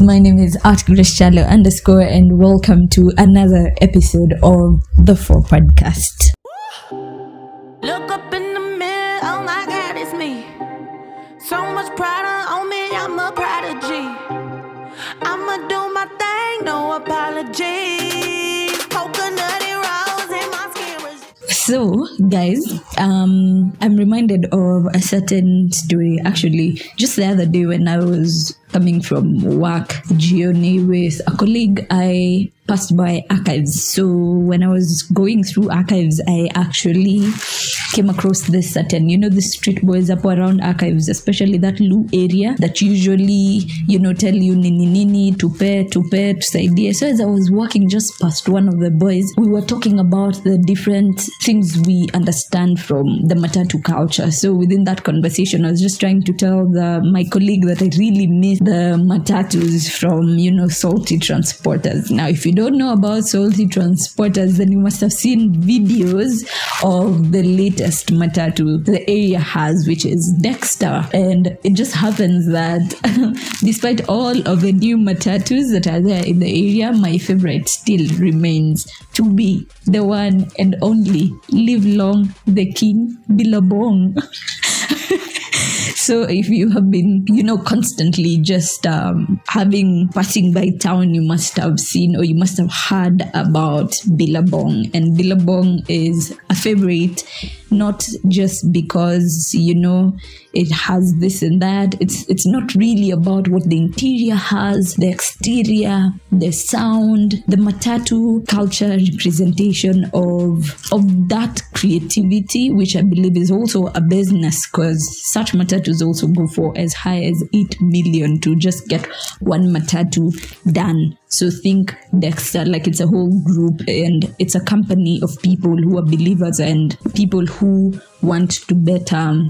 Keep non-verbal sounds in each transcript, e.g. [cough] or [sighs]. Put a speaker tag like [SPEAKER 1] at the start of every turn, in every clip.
[SPEAKER 1] My name is Art Grishalo underscore and welcome to another episode of the Four Podcast.
[SPEAKER 2] Look up in the mirror, oh my god, it's me. So much pride on me, I'm a prodigy. I'ma do my thing, no apologies. Coconutty rose in my skin.
[SPEAKER 1] So, guys, um, I'm reminded of a certain story actually just the other day when I was coming from work, journey with a colleague. I passed by archives. So, when I was going through archives, I actually came across this certain, you know, the street boys up around archives, especially that Lu area that usually, you know, tell you nini nini, tupe, tupe, tusaidie. So as I was walking just past one of the boys, we were talking about the different things we understand from the Matatu culture. So within that conversation, I was just trying to tell the, my colleague that I really miss the Matatus from, you know, salty transporters. Now, if you don't know about salty transporters, then you must have seen videos of the latest Matatu the area has, which is Dexter. And it just happens that [laughs] despite all of the new Matatus that are there in the area, my favorite still remains to be the one and only live long the king Billabong. [laughs] [laughs] so if you have been you know constantly just um, having passing by town you must have seen or you must have heard about billabong. And billabong is a favorite not just because you know it has this and that. It's it's not really about what the interior has the exterior the sound the matatu culture representation of of that creativity which i believe is also a business because such matatus also go for as high as 8 million to just get one matatu done. So think Dexter like it's a whole group and it's a company of people who are believers and people who want to better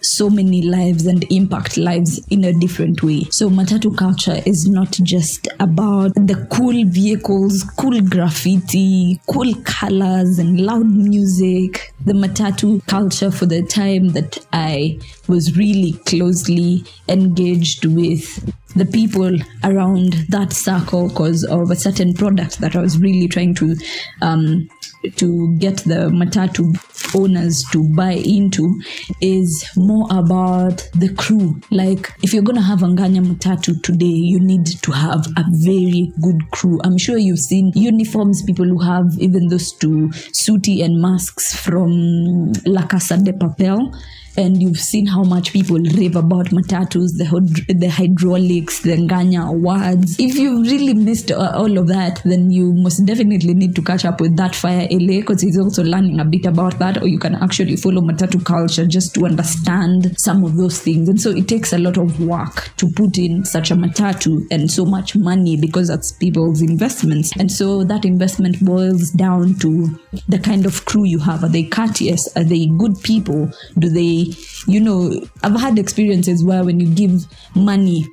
[SPEAKER 1] so many lives and impact lives in a different way. So matatu culture is not just about the cool vehicles, cool graffiti, cool colors and loud music. The matatu culture for the time that I was really closely engaged with the people around that circle because of a certain product that I was really trying to um, to get the matatu owners to buy into is more about the crew. Like if you're gonna have Anganya Matatu today, you need to have a very good crew. I'm sure you've seen uniforms, people who have even those two suiti and masks from La Casa de Papel and you've seen how much people rave about matatus, the the hydraulics, the Nganya awards. If you've really missed uh, all of that, then you most definitely need to catch up with that Fire LA because he's also learning a bit about that, or you can actually follow matatu culture just to understand some of those things. And so it takes a lot of work to put in such a matatu and so much money because that's people's investments. And so that investment boils down to the kind of crew you have. Are they courteous? Are they good people? Do they you know i've had experiences where when you give money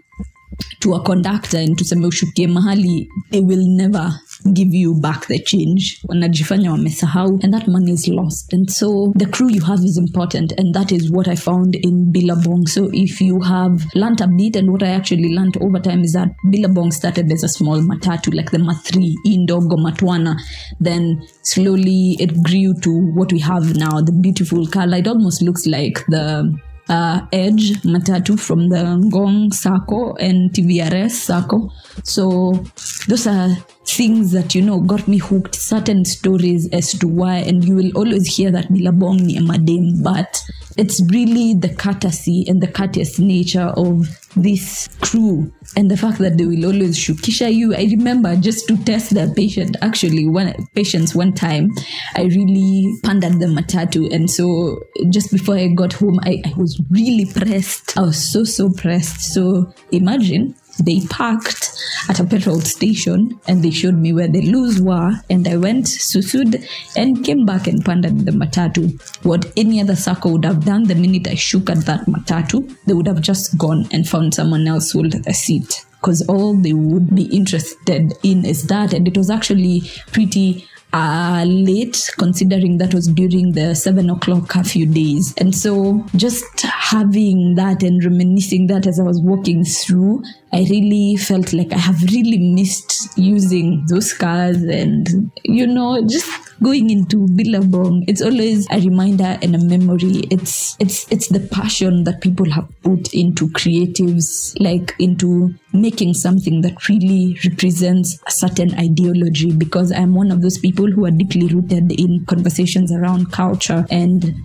[SPEAKER 1] to a conductor and to tuseme ushukie mahali they will never give you back the change wanajifanya wamesahau and that money is lost. And so the crew you have is important and that is what i found in billabong. So if you have learnt a bit and what i actually learnt over time is that billabong started as a small matatu like the ma3 indogo matwana then slowly it grew to what we have now the beautiful color. It almost looks like the uh, Edge Matatu from the Ngong Sacco and TVRS Sacco. So those are things that you know got me hooked. Certain stories as to why, and you will always hear that Billabong ni Madame, but it's really the courtesy and the courteous nature of this crew and the fact that they will always shukisha you. I remember just to test their patient. Actually, one patients one time, I really pandered the matatu, and so just before I got home, I, I was really pressed. I was so so pressed. So imagine they parked at a petrol station and they showed me where the loos were and i went susud and came back and pandered the matatu. What any other circle would have done the minute i shook at that matatu they would have just gone and found someone else who would a seat. Because all they would be interested in is that. And it was actually pretty uh, late, considering that was during the seven o'clock curfew days. And so just having that and reminiscing that as I was walking through, I really felt like I have really missed using those cars and, you know, just going into Billabong. It's always a reminder and a memory. It's it's it's the passion that people have put into creatives, like into making something that really represents a certain ideology because I'm one of those people who are deeply rooted in conversations around culture and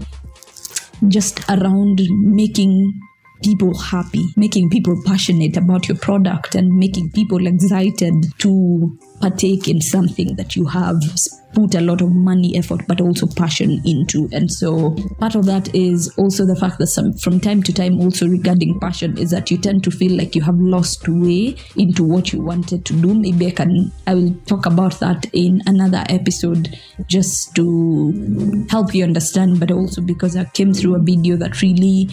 [SPEAKER 1] just around making people happy, making people passionate about your product, and making people excited to partake in something that you have put a lot of money, effort, but also passion into. And so part of that is also the fact that some, from time to time, also regarding passion, is that you tend to feel like you have lost way into what you wanted to do. Maybe I can, I will talk about that in another episode just to help you understand, but also because I came through a video that really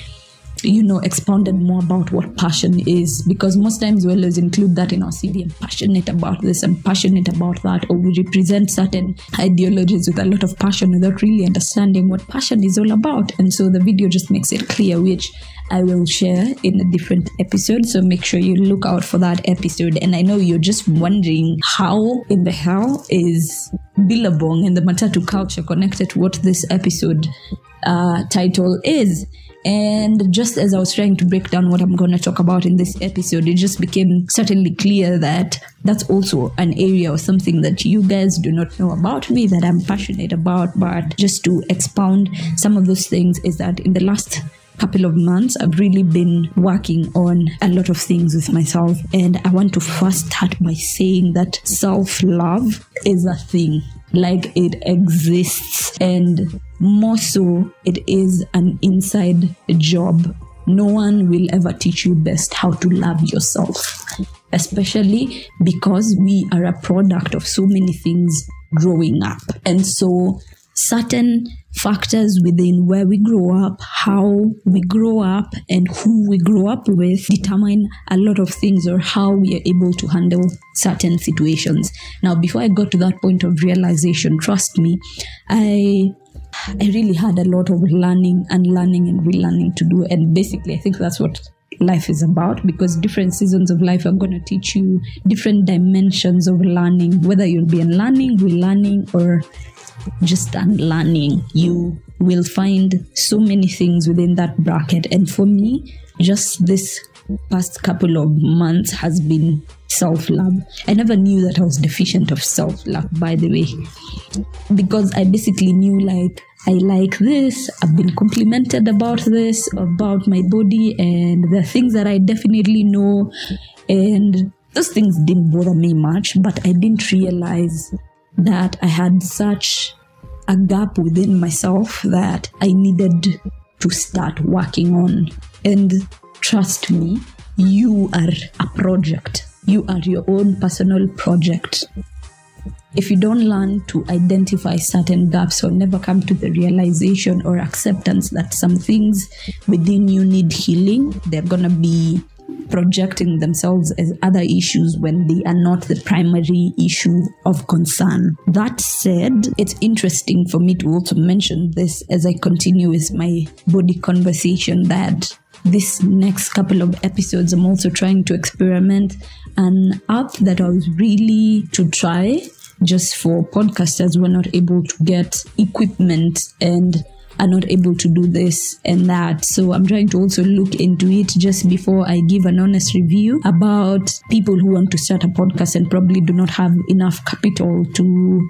[SPEAKER 1] you know, expounded more about what passion is because most times we always include that in our CV. I'm passionate about this, I'm passionate about that, or we represent certain ideologies with a lot of passion without really understanding what passion is all about. And so the video just makes it clear, which I will share in a different episode. So make sure you look out for that episode. And I know you're just wondering how in the hell is Billabong and the Matatu culture connected to what this episode uh, title is. And just as I was trying to break down what I'm going to talk about in this episode, it just became certainly clear that that's also an area or something that you guys do not know about me that I'm passionate about. But just to expound some of those things, is that in the last couple of months, I've really been working on a lot of things with myself. And I want to first start by saying that self love is a thing like it exists and more so it is an inside job. No one will ever teach you best how to love yourself especially because we are a product of so many things growing up. And so certain factors within where we grow up, how we grow up, and who we grow up with determine a lot of things or how we are able to handle certain situations. Now, before I got to that point of realization, trust me, I I really had a lot of learning and learning and relearning to do. And basically, I think that's what life is about because different seasons of life are going to teach you different dimensions of learning, whether you'll be in learning, relearning, or just unlearning. You will find so many things within that bracket. And for me, just this past couple of months has been self love. I never knew that I was deficient of self love, by the way, because I basically knew like I like this, I've been complimented about this, about my body, and the things that I definitely know. And those things didn't bother me much, but I didn't realize that I had such a gap within myself that I needed to start working on. And trust me, you are a project. You are your own personal project. If you don't learn to identify certain gaps or never come to the realization or acceptance that some things within you need healing, they're going to be projecting themselves as other issues when they are not the primary issue of concern. That said, it's interesting for me to also mention this as I continue with my body conversation that this next couple of episodes, I'm also trying to experiment an app that I was really to try just for podcasters who are not able to get equipment and are not able to do this and that. So I'm trying to also look into it just before I give an honest review about people who want to start a podcast and probably do not have enough capital to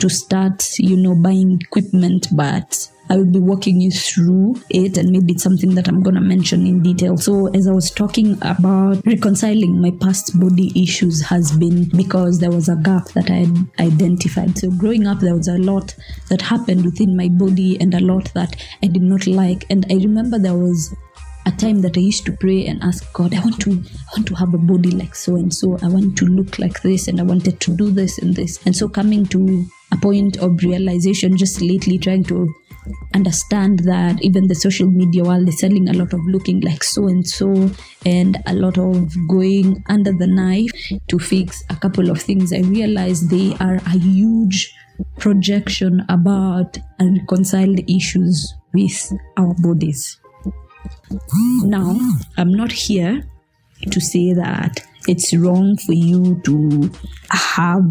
[SPEAKER 1] to start, you know, buying equipment, but I will be walking you through it, and maybe it's something that I'm to mention in detail. So, as I was talking about reconciling my past body issues, has been because there was a gap that I had identified. So, growing up, there was a lot that happened within my body and a lot that I did not like. And I remember there was a time that I used to pray and ask God, I want to I want to have a body like so and so. I want to look like this and I wanted to do this and this. And so coming to a point of realization just lately trying to understand that even the social media world is selling a lot of looking like so and so and a lot of going under the knife to fix a couple of things i realized they are a huge projection about unreconciled issues with our bodies. Now, I'm not here to say that it's wrong for you to have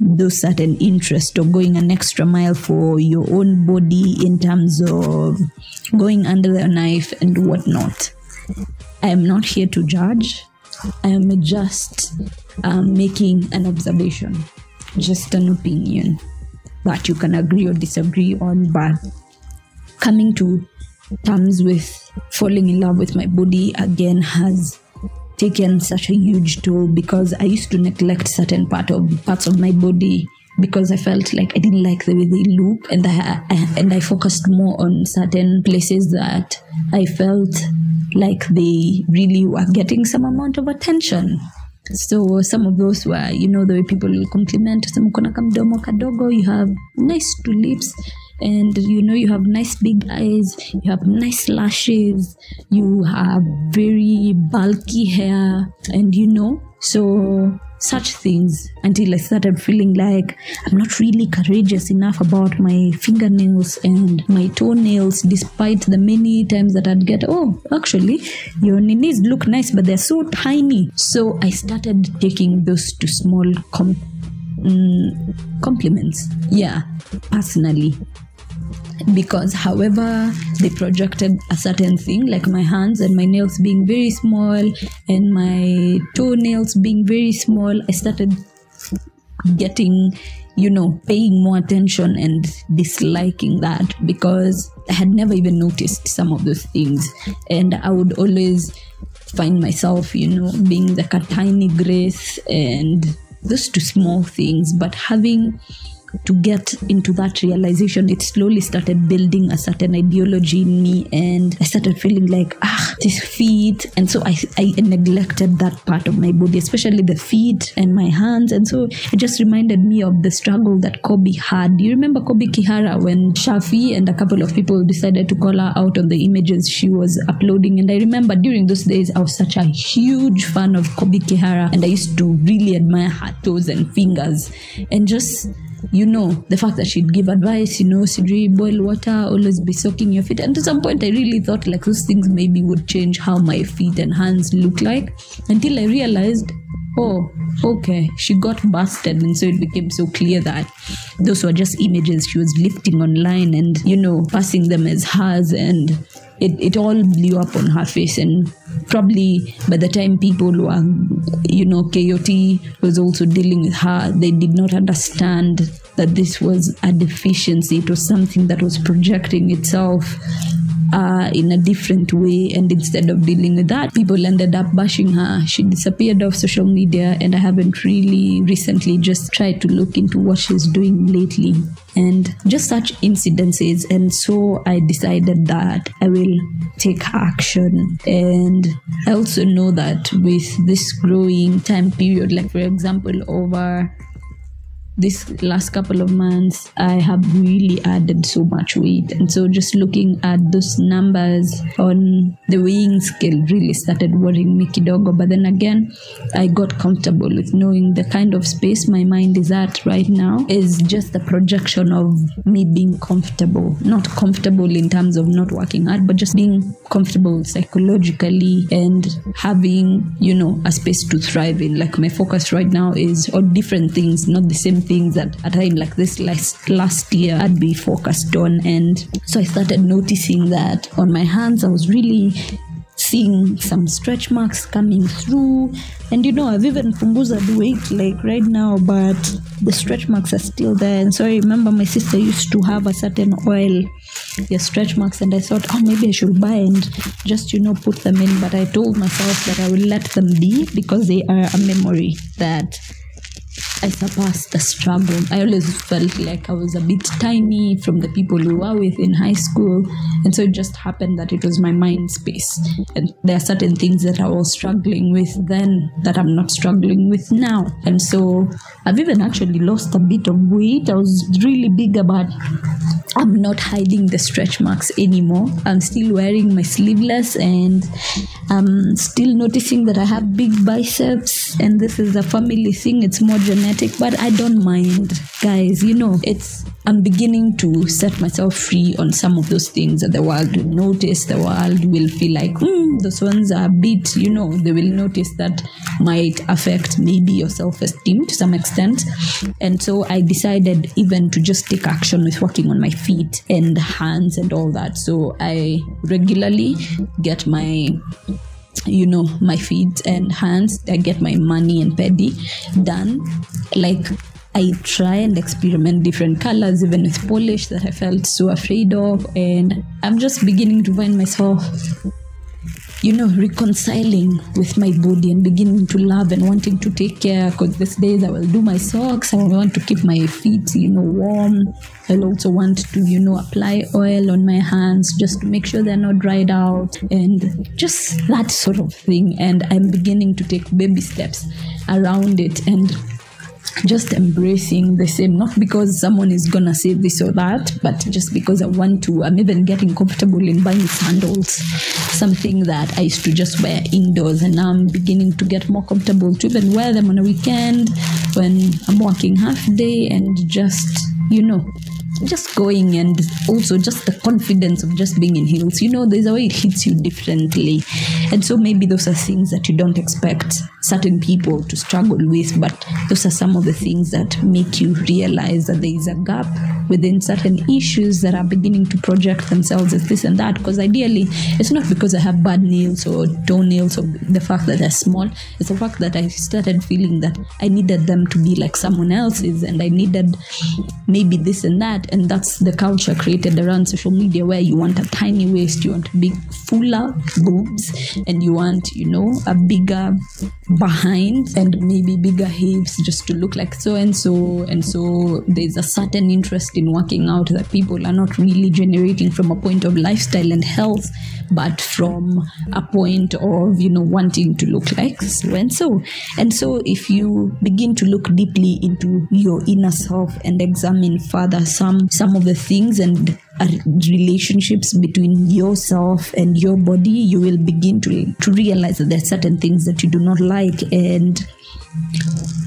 [SPEAKER 1] those certain interest or going an extra mile for your own body in terms of going under the knife and whatnot. I am not here to judge. I am just um, making an observation, just an opinion that you can agree or disagree on. But coming to terms with falling in love with my body again has taken such a huge toll because I used to neglect certain part of parts of my body because I felt like I didn't like the way they look, and I, and I focused more on certain places that I felt like they really were getting some amount of attention. So some of those were, you know, the way people will compliment, some kadogo, you have nice two lips, and you know you have nice big eyes you have nice lashes you have very bulky hair and you know so such things until I started feeling like I'm not really courageous enough about my fingernails and my toenails, despite the many times that I'd get, oh, actually, your knees look nice, but they're so tiny. So I started taking those to small com- mm, compliments. Yeah, personally because however they projected a certain thing like my hands and my nails being very small and my toenails being very small i started getting you know paying more attention and disliking that because i had never even noticed some of those things. And i would always find myself you know being like a tiny grace and those two small things. But having to get into that realization, it slowly started building a certain ideology in me, and I started feeling like, ah, these feet. And so I, I neglected that part of my body, especially the feet and my hands. And so it just reminded me of the struggle that Kobe had. You remember Kobe Kihara when Shafi and a couple of people decided to call her out on the images she was uploading? And I remember during those days, I was such a huge fan of Kobe Kihara, and I used to really admire her toes and fingers, and just you know, the fact that she'd give advice, you know, Sidri, boil water, always be soaking your feet. And to some point, I really thought like those things maybe would change how my feet and hands look like until I realized, oh, okay, she got busted. And so it became so clear that those were just images she was lifting online and, you know, passing them as hers. And it, it all blew up on her face. And probably by the time people were, you know, KOT was also dealing with her, they did not understand that this was a deficiency. It was something that was projecting itself uh, in a different way. And instead of dealing with that, people ended up bashing her. She disappeared off social media, and I haven't really recently just tried to look into what she's doing lately. And just such incidences. And so I decided that I will take action. And I also know that with this growing time period, like for example, over this last couple of months i have really added so much weight. And so just looking at those numbers on the weighing scale really started worrying me kidogo. But then again i got comfortable with knowing the kind of space my mind is at right now is just a projection of me being comfortable. Not comfortable in terms of not working hard but just being comfortable psychologically and having you know a space to thrive in. Like my focus right now is on different things not the same things that a time like this last last year I'd be focused on. And so I started noticing that on my hands I was really seeing some stretch marks coming through. And you know i've even the weight like right now but the stretch marks are still there. And so i remember my sister used to have a certain oil your stretch marks. And i thought oh maybe i should buy and just you know put them in. But i told myself that i will let them be because they are a memory that I surpassed the struggle. I always felt like I was a bit tiny from the people who were with in high school. And so it just happened that it was my mind space. And there are certain things that I was struggling with then that I'm not struggling with now. And so I've even actually lost a bit of weight. I was really big about I'm not hiding the stretch marks anymore. I'm still wearing my sleeveless and I'm still noticing that I have big biceps and this is a family thing. It's more genetic, but I don't mind. Guys, you know, it's I'm beginning to set myself free on some of those things that the world will notice. The world will feel like, hmm, those ones are a bit, you know, they will notice that might affect maybe your self esteem to some extent. And so I decided even to just take action with working on my feet and hands and all that. So I regularly get my you know my feet and hands i get my money and pedi done like I try and experiment different colors, even with polish that I felt so afraid of. And I'm just beginning to find myself, you know, reconciling with my body and beginning to love and wanting to take care. Because these days I will do my socks, I want to keep my feet, you know, warm. I'll also want to, you know, apply oil on my hands just to make sure they're not dried out and just that sort of thing. And I'm beginning to take baby steps around it. And just embracing the same, not because someone is gonna say this or that, but just because I want to. I'm even getting comfortable in buying sandals, something that I used to just wear indoors, and now I'm beginning to get more comfortable to even wear them on a weekend when I'm working half day and just, you know, just going and also just the confidence of just being in heels you know there's a way it hits you differently and so maybe those are things that you don't expect certain people to struggle with but those are some of the things that make you realize that there is a gap within certain issues that are beginning to project themselves as this and that. Because ideally it's not because i have bad nails or toenails or the fact that they're small. It's the fact that i started feeling that i needed them to be like someone else's and i needed maybe this and that. And that's the culture created around social media where you want a tiny waist you want big fuller boobs and you want you know a bigger behind and maybe bigger hips just to look like so and so and so. There's a certain interest in working out that people are not really generating from a point of lifestyle and health but from a point of you know wanting to look like so and so. And so if you begin to look deeply into your inner self and examine further some some of the things and relationships between yourself and your body you will begin to to realize that there are certain things that you do not like and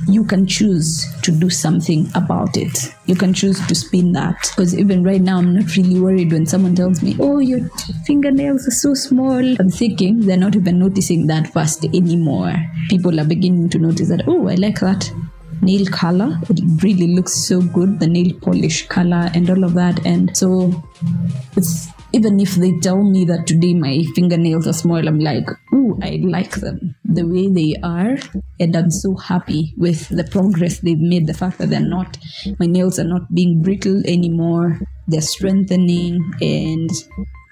[SPEAKER 1] you can choose to do something about it. You can choose to spin that. Because even right now, I'm not really worried when someone tells me, oh, your fingernails are so small. I'm thinking they're not even noticing that fast anymore. People are beginning to notice that, oh, I like that nail color. It really looks so good, the nail polish color and all of that. And so it's even if they tell me that today my fingernails are small, I'm like, ooh, I like them the way they are. And I'm so happy with the progress they've made. The fact that they're not, my nails are not being brittle anymore, they're strengthening, and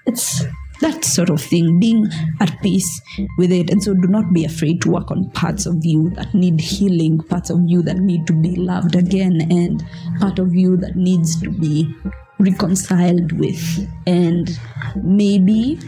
[SPEAKER 1] it's that sort of thing, being at peace with it. And so do not be afraid to work on parts of you that need healing, parts of you that need to be loved again, and part of you that needs to be reconciled with. And maybe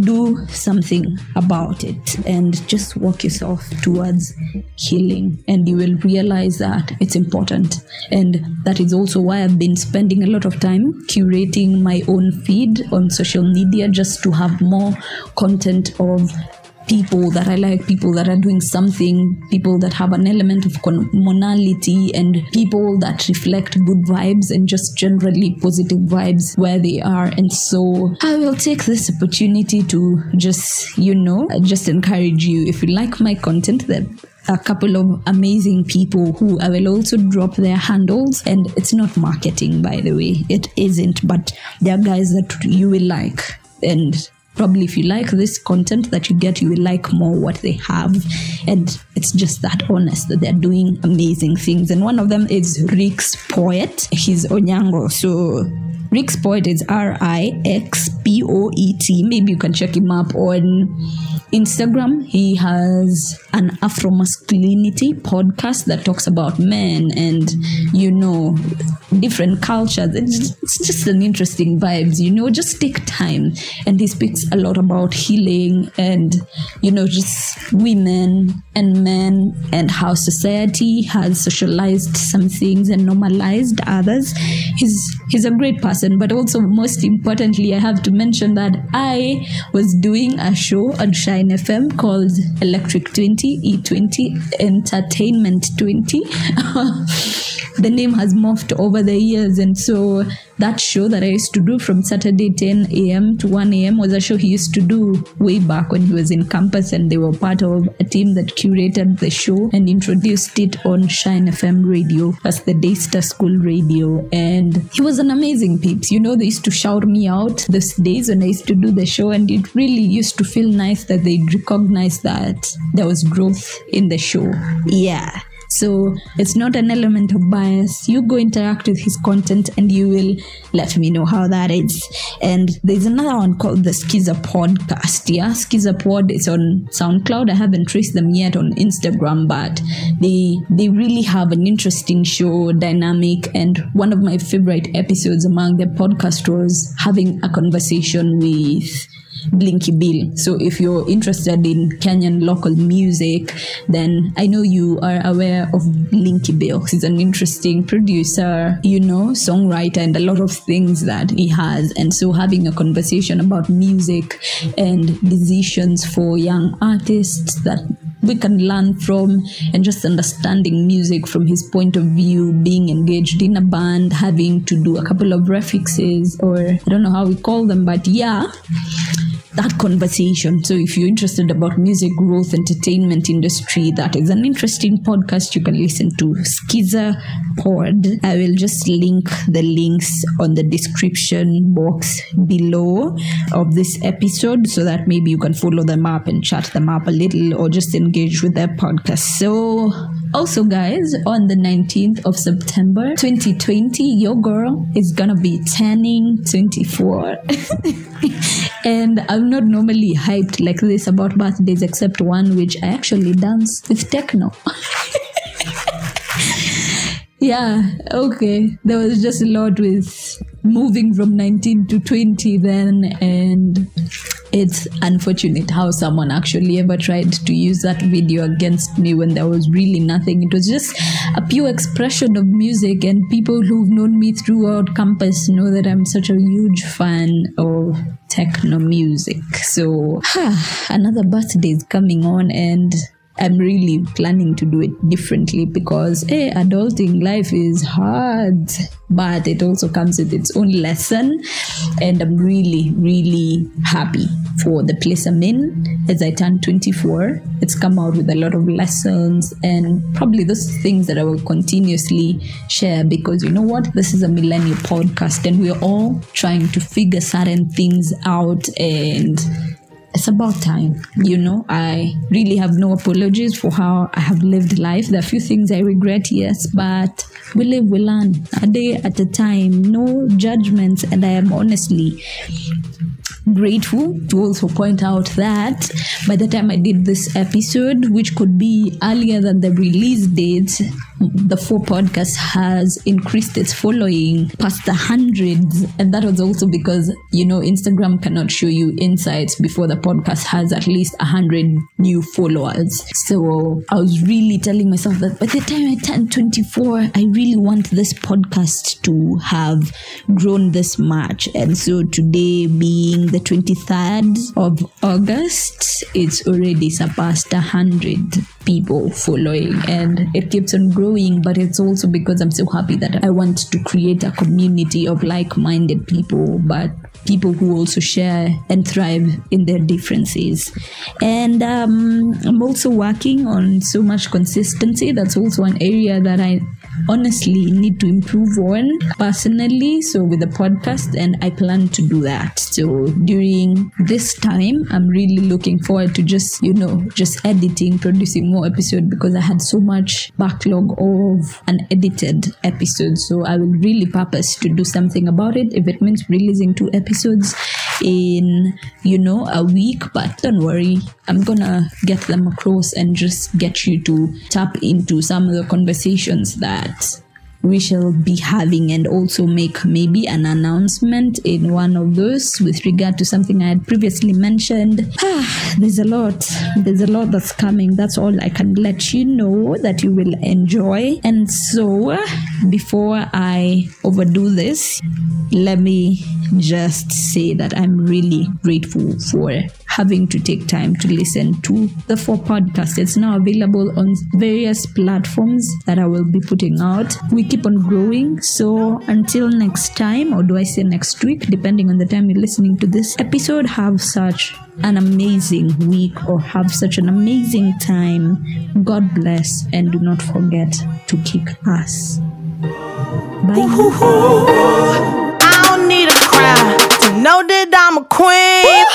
[SPEAKER 1] do something about it and just walk yourself towards healing. And you will realize that it's important. And that is also why i've been spending a lot of time curating my own feed on social media just to have more content of people that I like, people that are doing something, people that have an element of commonality, and people that reflect good vibes and just generally positive vibes where they are. And so I will take this opportunity to just, you know, just encourage you if you like my content that a couple of amazing people who I will also drop their handles. And it's not marketing, by the way, it isn't, but they're guys that you will like. And probably if you like this content that you get you will like more what they have. And it's just that honest that they're doing amazing things. And one of them is rick's poet. He's onyango. So Rixpoet is r-i-x P O E T. Maybe you can check him up on Instagram. He has an Afro masculinity podcast that talks about men and, you know, different cultures. It's, just an interesting vibes, you know, just take time. And he speaks a lot about healing and, you know, just women and men and how society has socialized some things and normalized others. He's he's a great person, but also most importantly, I have to mention that I was doing a show on Shine FM called Electric 20 E20 Entertainment 20. [laughs] the name has morphed over the years, and so that show that I used to do from Saturday 10 a.m. to 1 a.m. was a show he used to do way back when he was in campus, and they were part of a team that curated the show and introduced it on Shine FM radio. as the Daystar School radio, and he was an amazing peeps. You know, they used to shout me out those days when I used to do the show, and it really used to feel nice that they'd recognize that there was growth in the show. Yeah. So it's not an element of bias. You go interact with his content and you will let me know how that is. And there's another one called the Skiza Podcast. Yeah, Skiza Pod is on SoundCloud. I haven't traced them yet on Instagram, but they they really have an interesting show dynamic. And one of my favorite episodes among the podcast was having a conversation with Blinky Bill. So if you're interested in Kenyan local music, then I know you are aware of Blinky Bill. He's an interesting producer, you know, songwriter, and a lot of things that he has. And so having a conversation about music and decisions for young artists that we can learn from and just understanding music from his point of view being engaged in a band having to do a couple of refixes or i don't know how we call them but yeah that conversation. So if you're interested about music growth, entertainment industry, that is an interesting podcast you can listen to. Skiza Pod. I will just link the links on the description box below of this episode so that maybe you can follow them up and chat them up a little or just engage with their podcast. So also, guys, on the 19th of September 2020, your girl is gonna be turning 24. [laughs] and I'm not normally hyped like this about birthdays, except one which I actually dance with techno. [laughs] yeah, okay. There was just a lot with moving from 19 to 20 then, and it's unfortunate how someone actually ever tried to use that video against me when there was really nothing. It was just a pure expression of music, and people who've known me throughout campus know that I'm such a huge fan of techno music. So, [sighs] another birthday is coming on, and I'm really planning to do it differently because hey, adulting life is hard, but it also comes with its own lesson. And I'm really, really happy for the place I'm in as I turn 24. It's come out with a lot of lessons and probably those things that I will continuously share because you know what? This is a millennial podcast and we're all trying to figure certain things out and it's about time. You know, I really have no apologies for how I have lived life. There are few things I regret, yes, but we live, we learn a day at a time, no judgments. And I am honestly grateful to also point out that by the time I did this episode, which could be earlier than the release date, the four podcast has increased its following past the hundreds. And that was also because, you know, Instagram cannot show you insights before the podcast has at least a hundred new followers. So I was really telling myself that by the time I turn 24, I really want this podcast to have grown this much. And so today being the 23rd of August, it's already surpassed a hundred people following. And it keeps on growing but it's also because i'm so happy that i want to create a community of like-minded people but people who also share and thrive in their differences. And um, i'm also working on so much consistency. That's also an area that i honestly need to improve on personally so with the podcast and i plan to do that. So during this time i'm really looking forward to just you know just editing producing more episode because i had so much backlog of unedited episodes so i will really purpose to do something about it if it means releasing two episodes in, you know, a week. But don't worry, I'm gonna get them across and just get you to tap into some of the conversations that we shall be having and also make maybe an announcement in one of those with regard to something I had previously mentioned. Ah, [sighs] there's a lot. There's a lot that's coming. That's all I can let you know that you will enjoy. And so, before I overdo this, let me just say that I'm really grateful for having to take time to listen to the four podcasts. It's now available on various platforms that I will be putting out. We keep on growing. So until next time, or do I say next week, depending on the time you're listening to this episode, have such an amazing week or have such an amazing time. God bless and do not forget to kick ass. Bye.
[SPEAKER 2] I don't need a crown to know that I'm a queen.